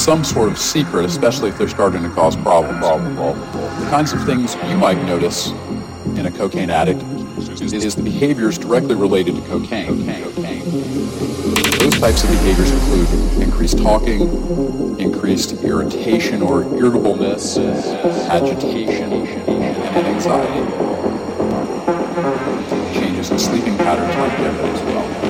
Some sort of secret, especially if they're starting to cause problems. The kinds of things you might notice in a cocaine addict is the behaviors directly related to cocaine. Those types of behaviors include increased talking, increased irritation or irritableness, agitation, and anxiety. Changes in sleeping patterns might be evident as well.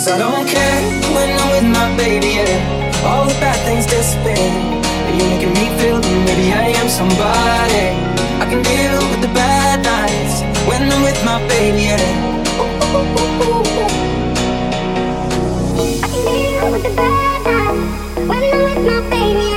Cause I don't care when I'm with my baby, yeah. All the bad things disappear. You're making me feel that maybe I am somebody. I can deal with the bad nights when I'm with my baby, yeah. I can deal with the bad nights when I'm with my baby,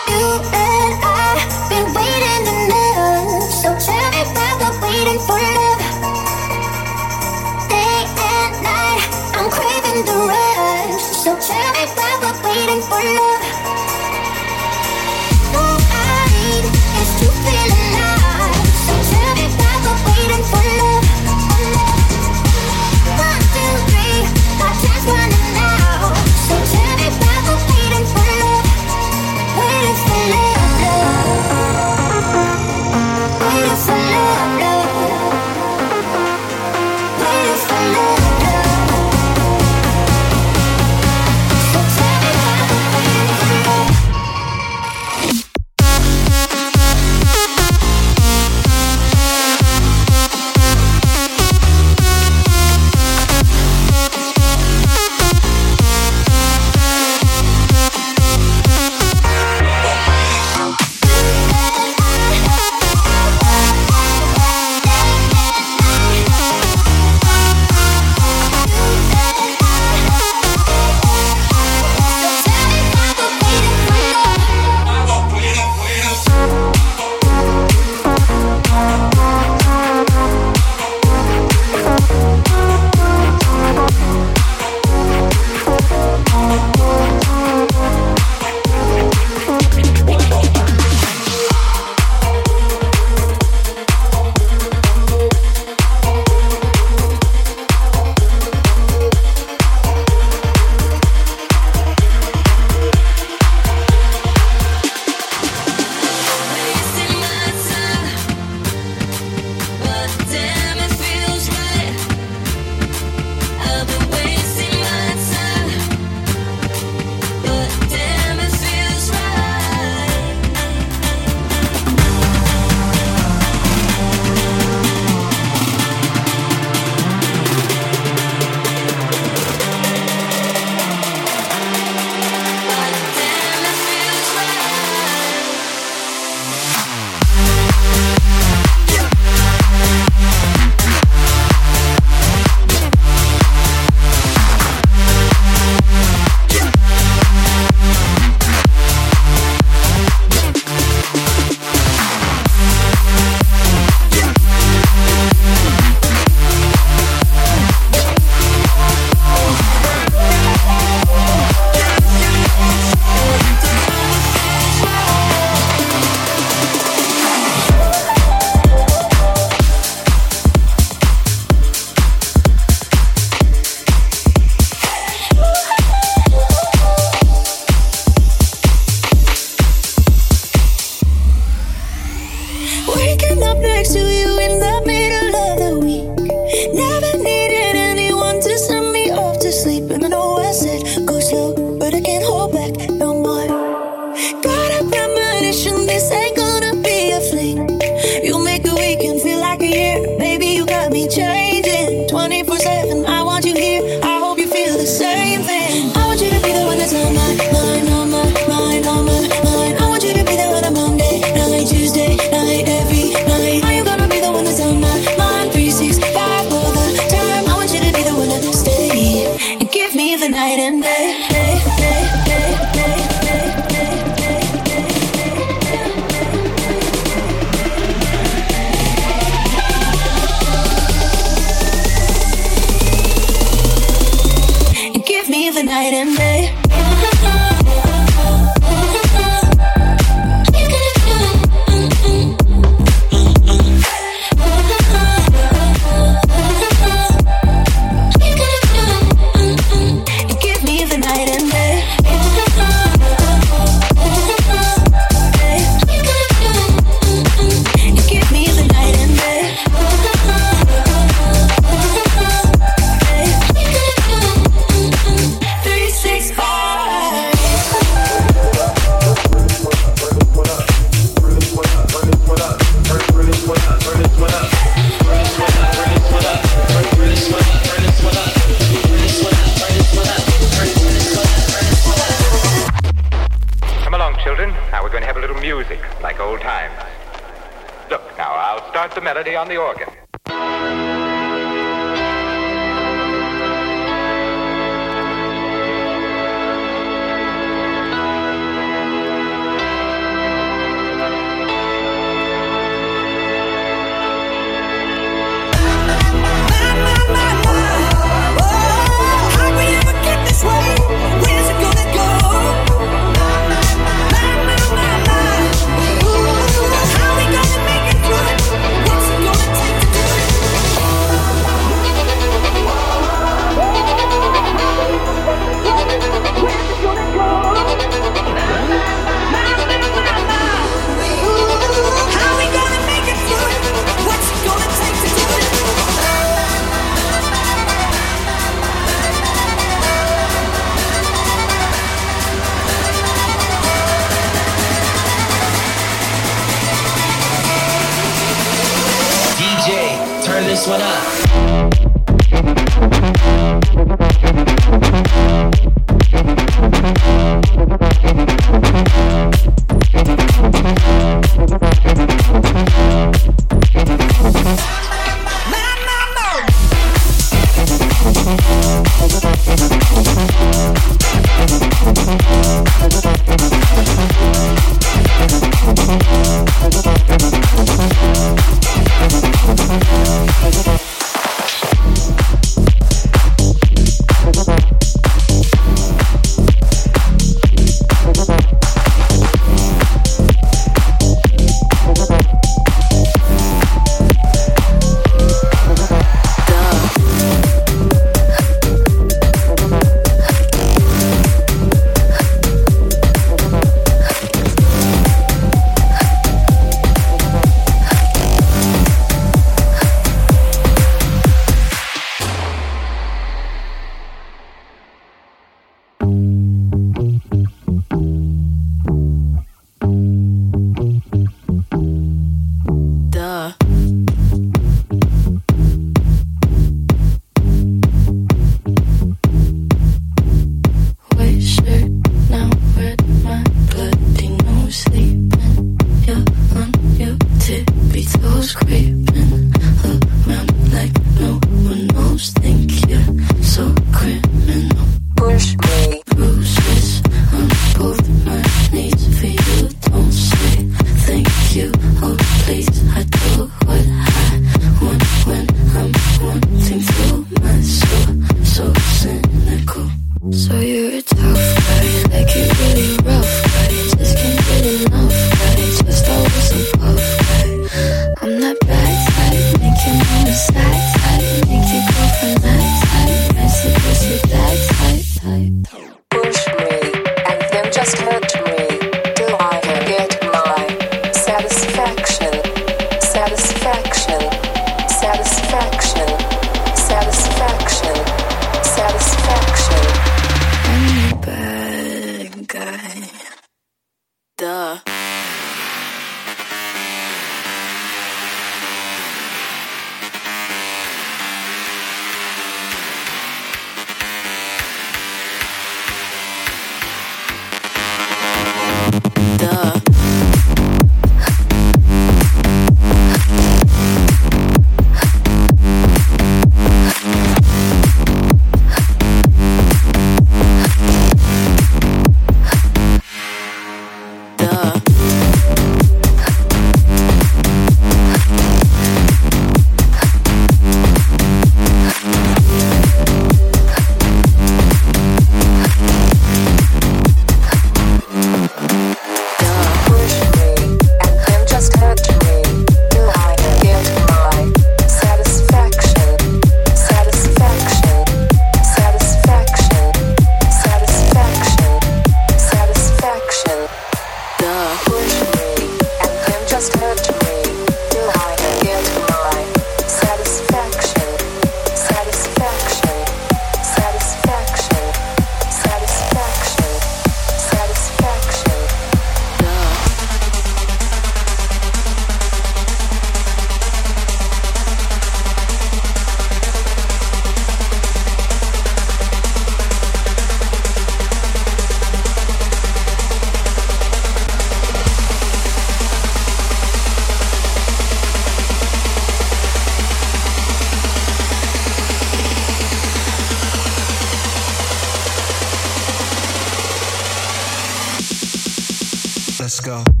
Let's go.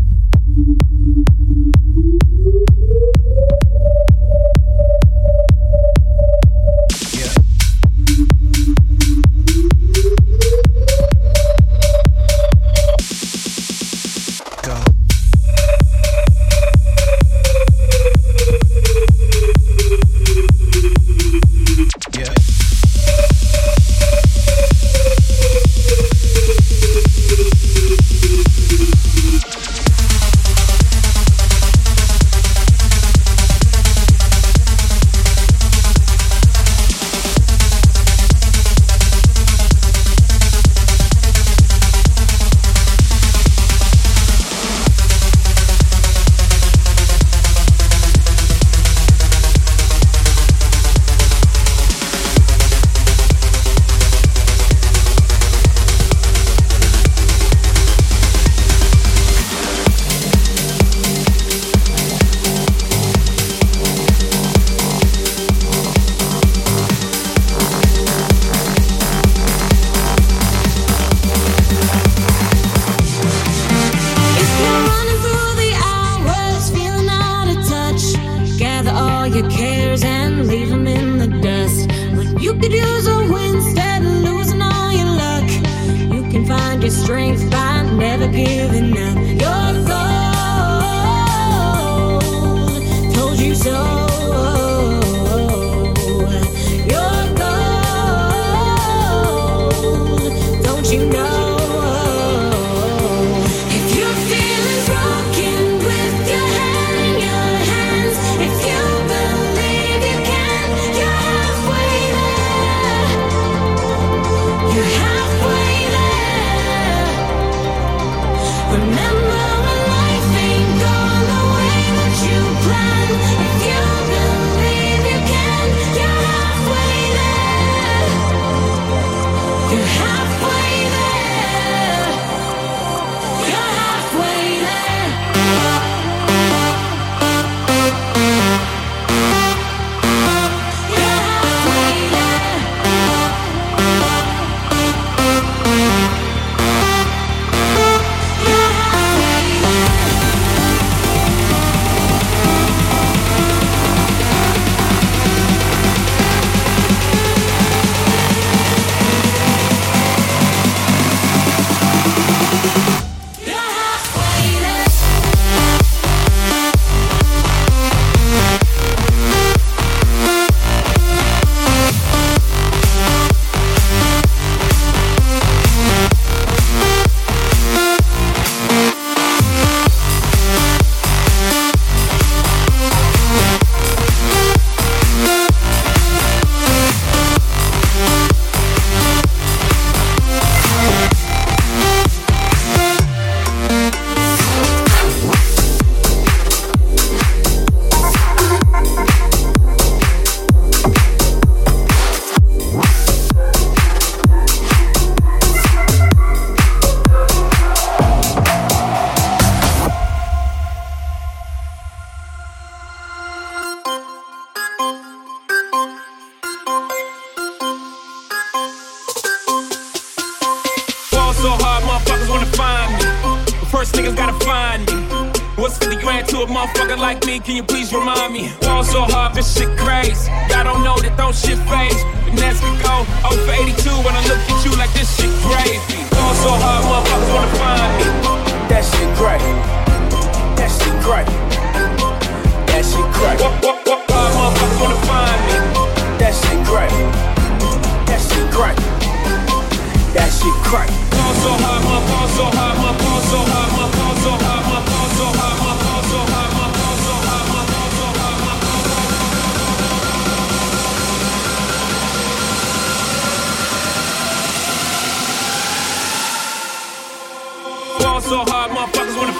So hard, motherfuckers wanna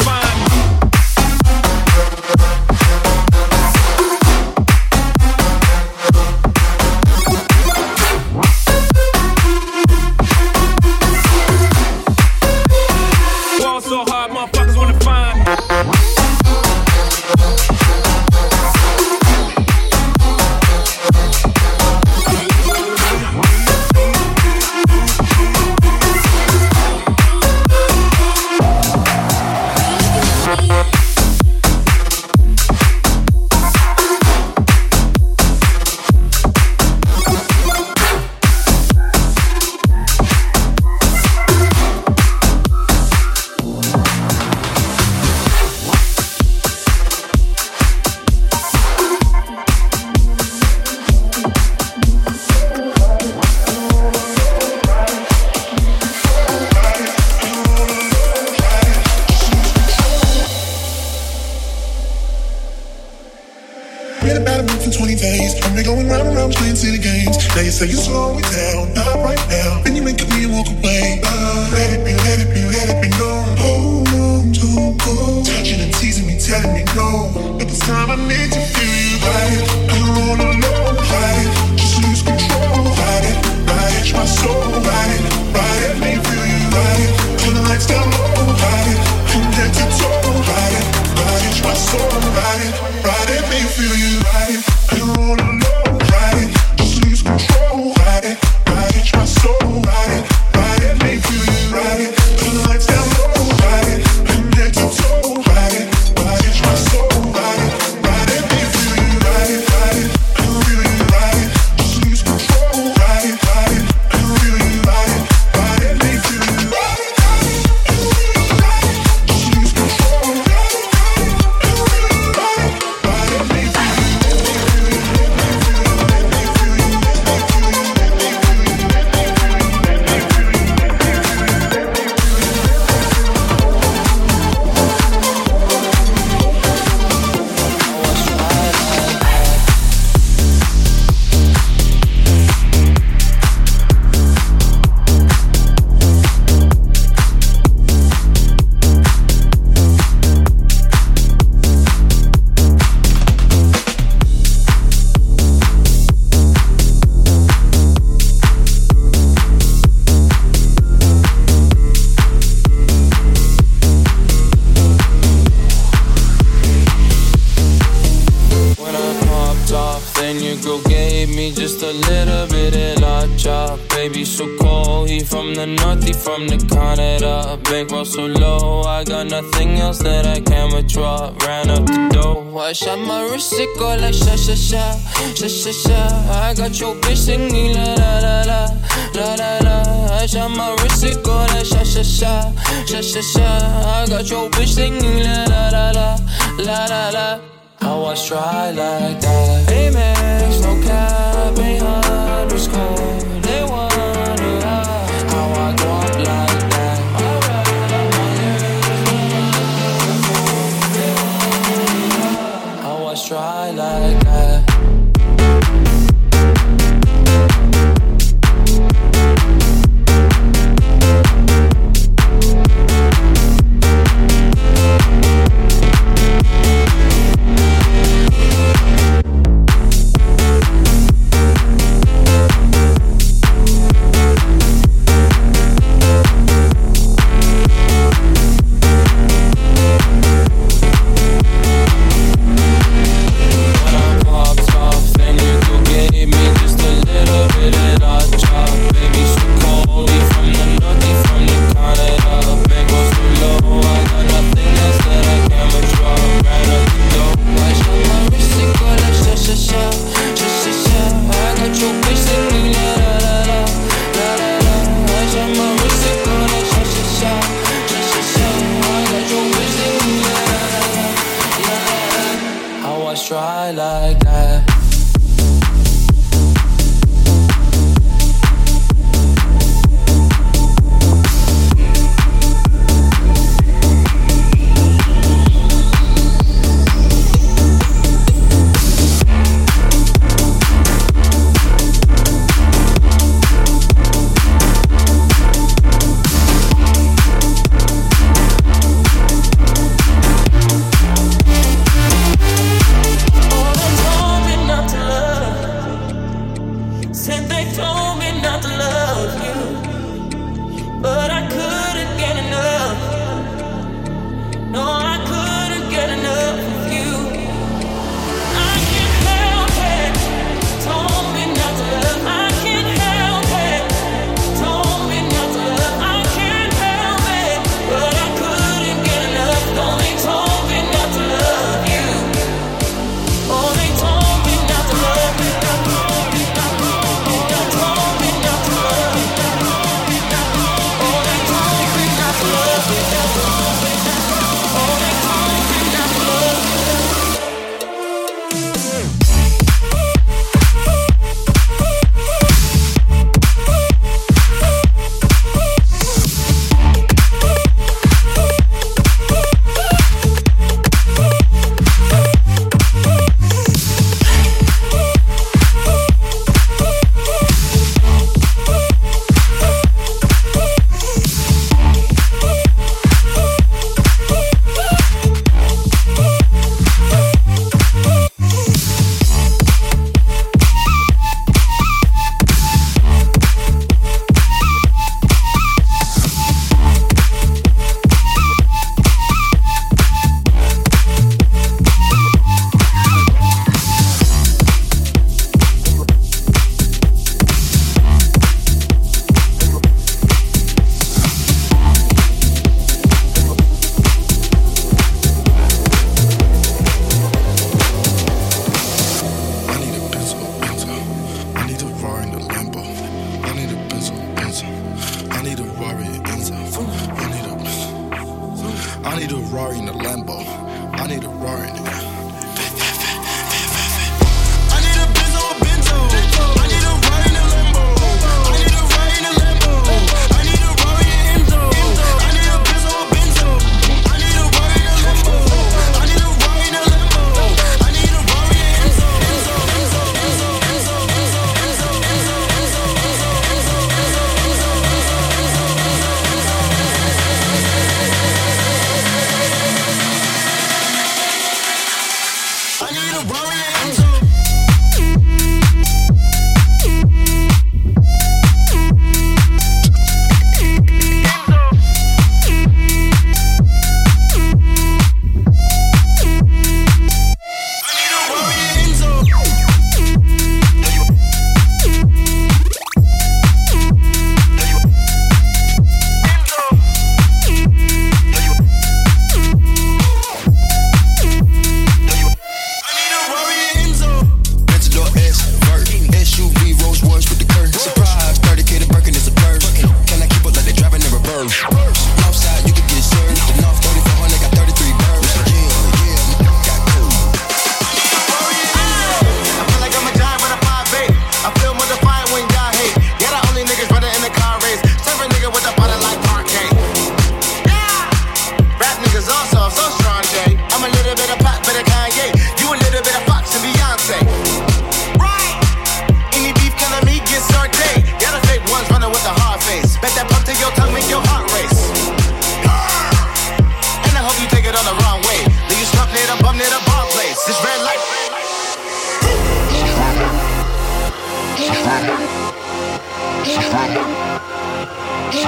You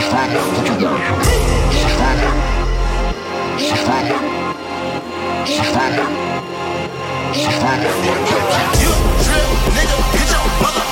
trip, nigga, get your mother.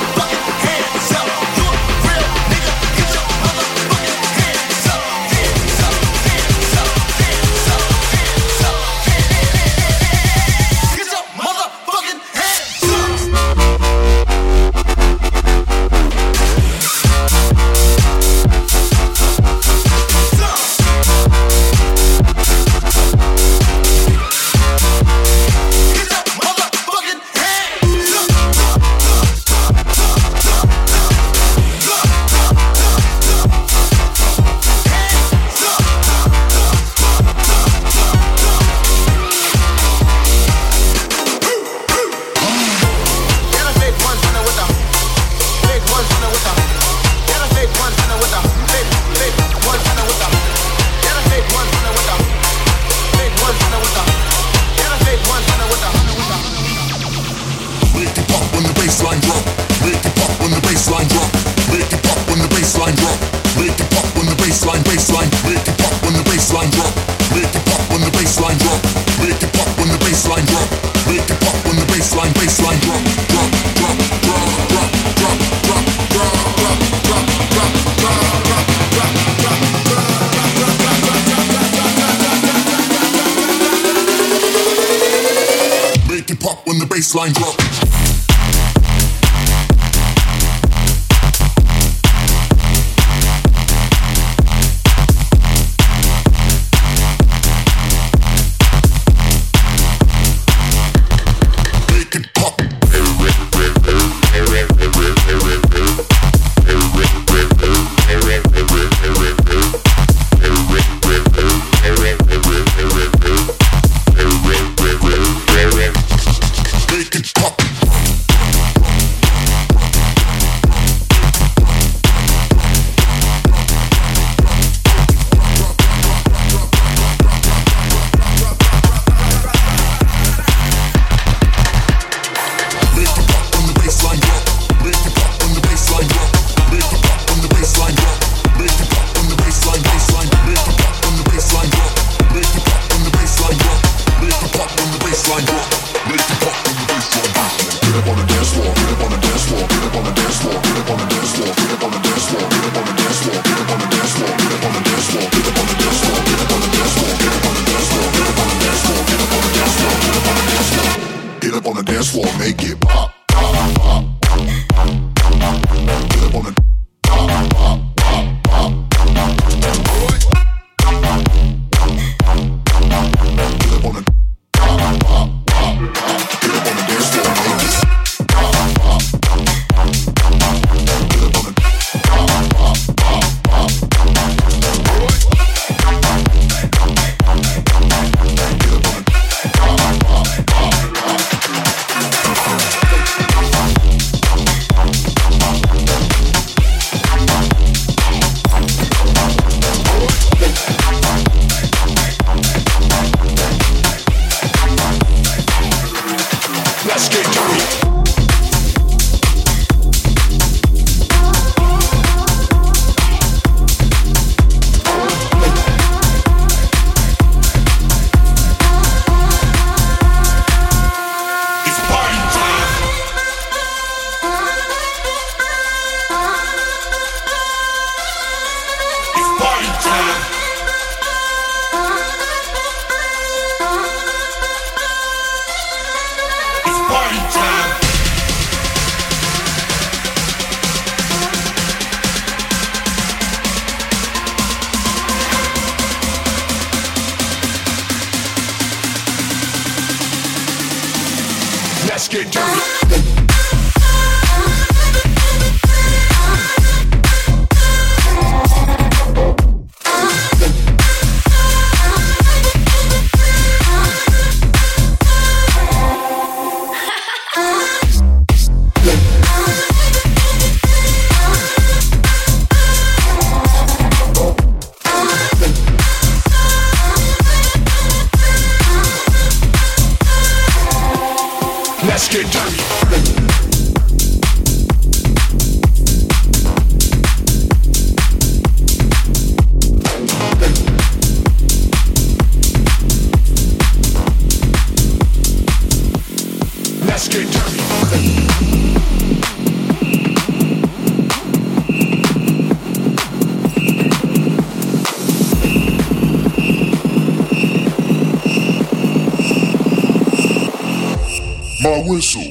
whistle.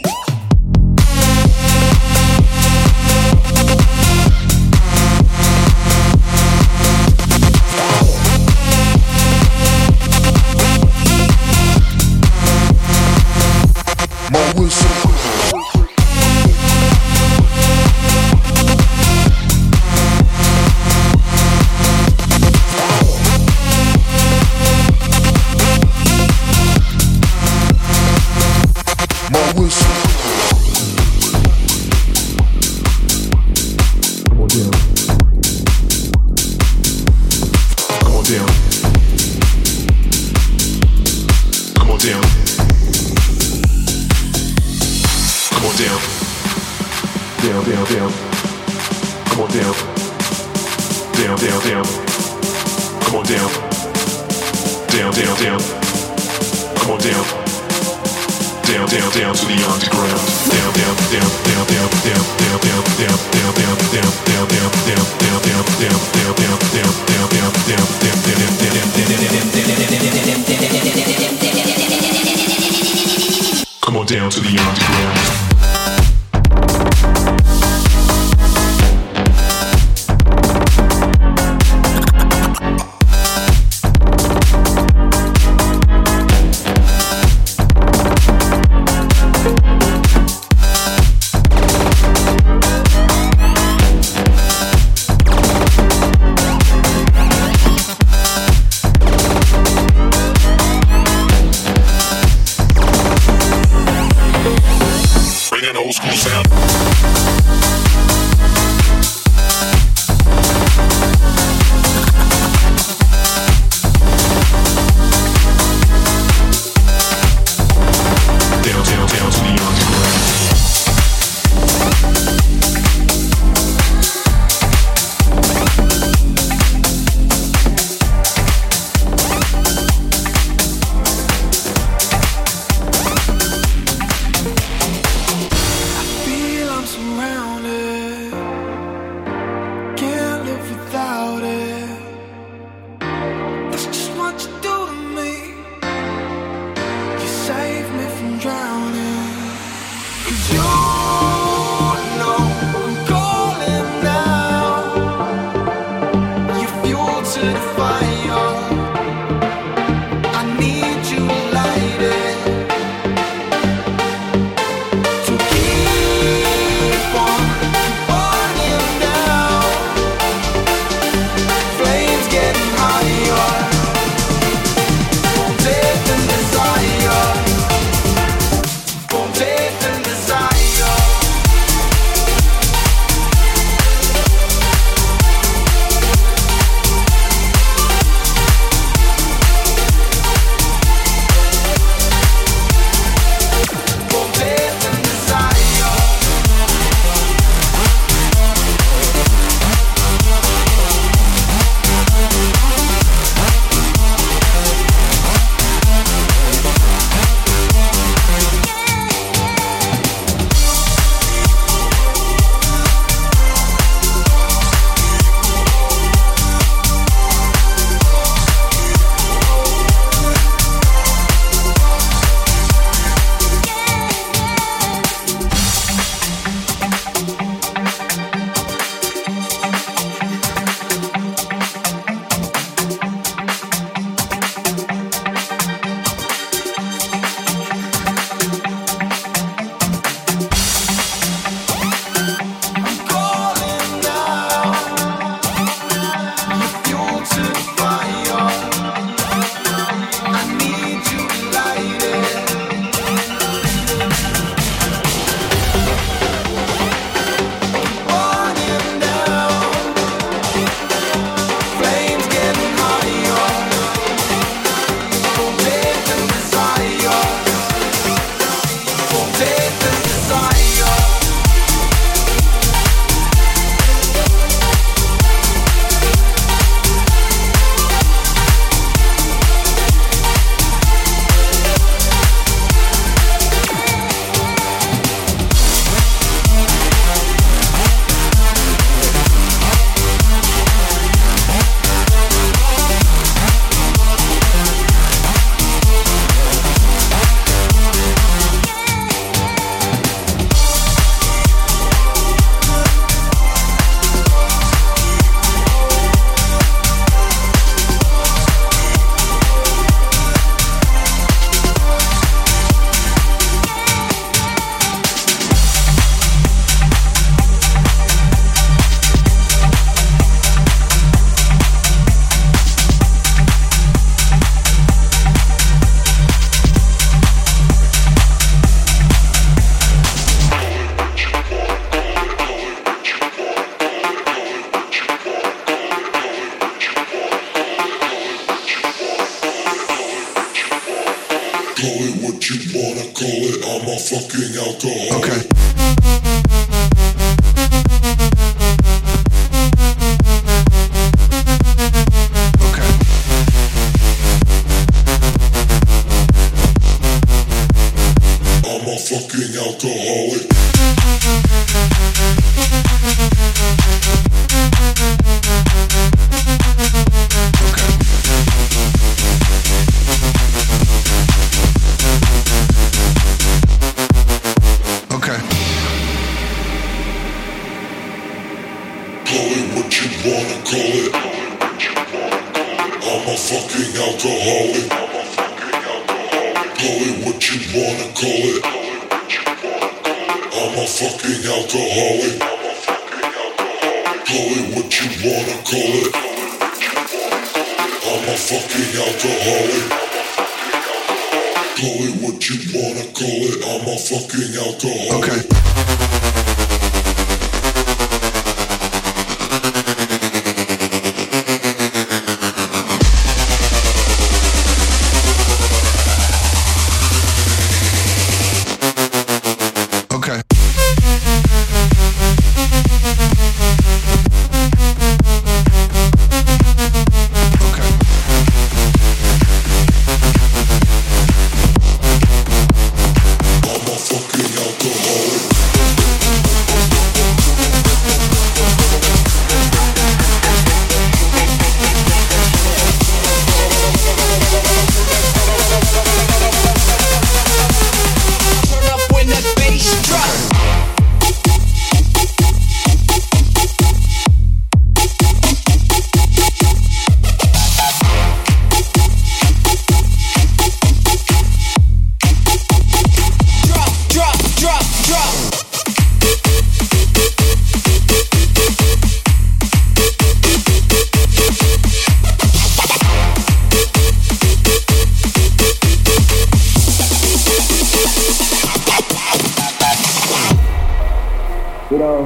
You know,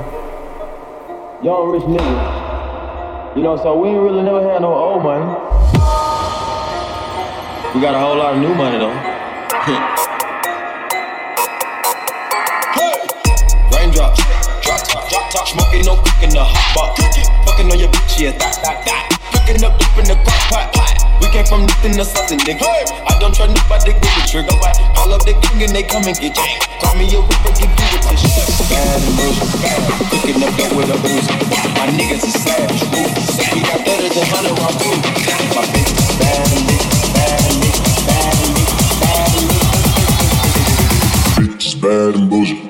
young rich nigga. You know, so we ain't really never had no old money. We got a whole lot of new money though. Raindrops, drop top, drop smoking no cooking the hot pot. Fucking on your bitch, yeah, that, that, that. Cooking up deep came from nothing to something, nigga. I don't try nobody with the trigger. All of the gang and they come and get you. Call me a whipper, get you with this shit. Bad and bullshit, bad. Cooking up that with a booze. My niggas is savage, ooh. We got better than hundred round food. My bitch is bad and bitch, bad and bitch, bad and bitch, bad and bitch. Bitch is bad and bullshit.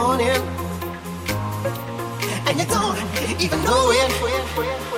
Morning, and you don't even know it.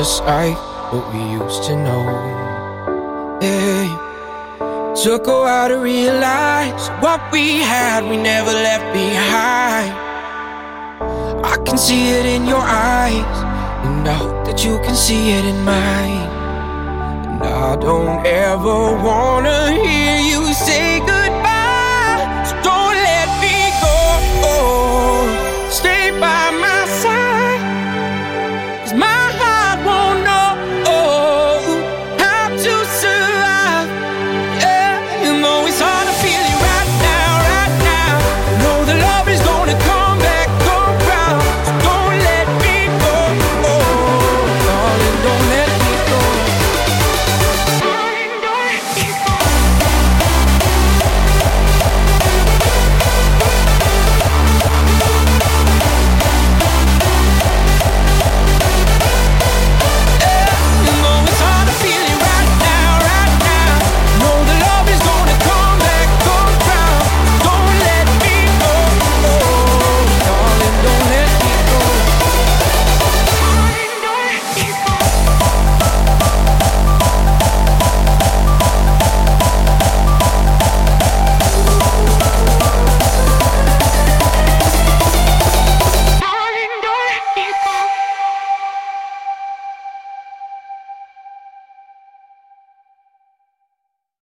just like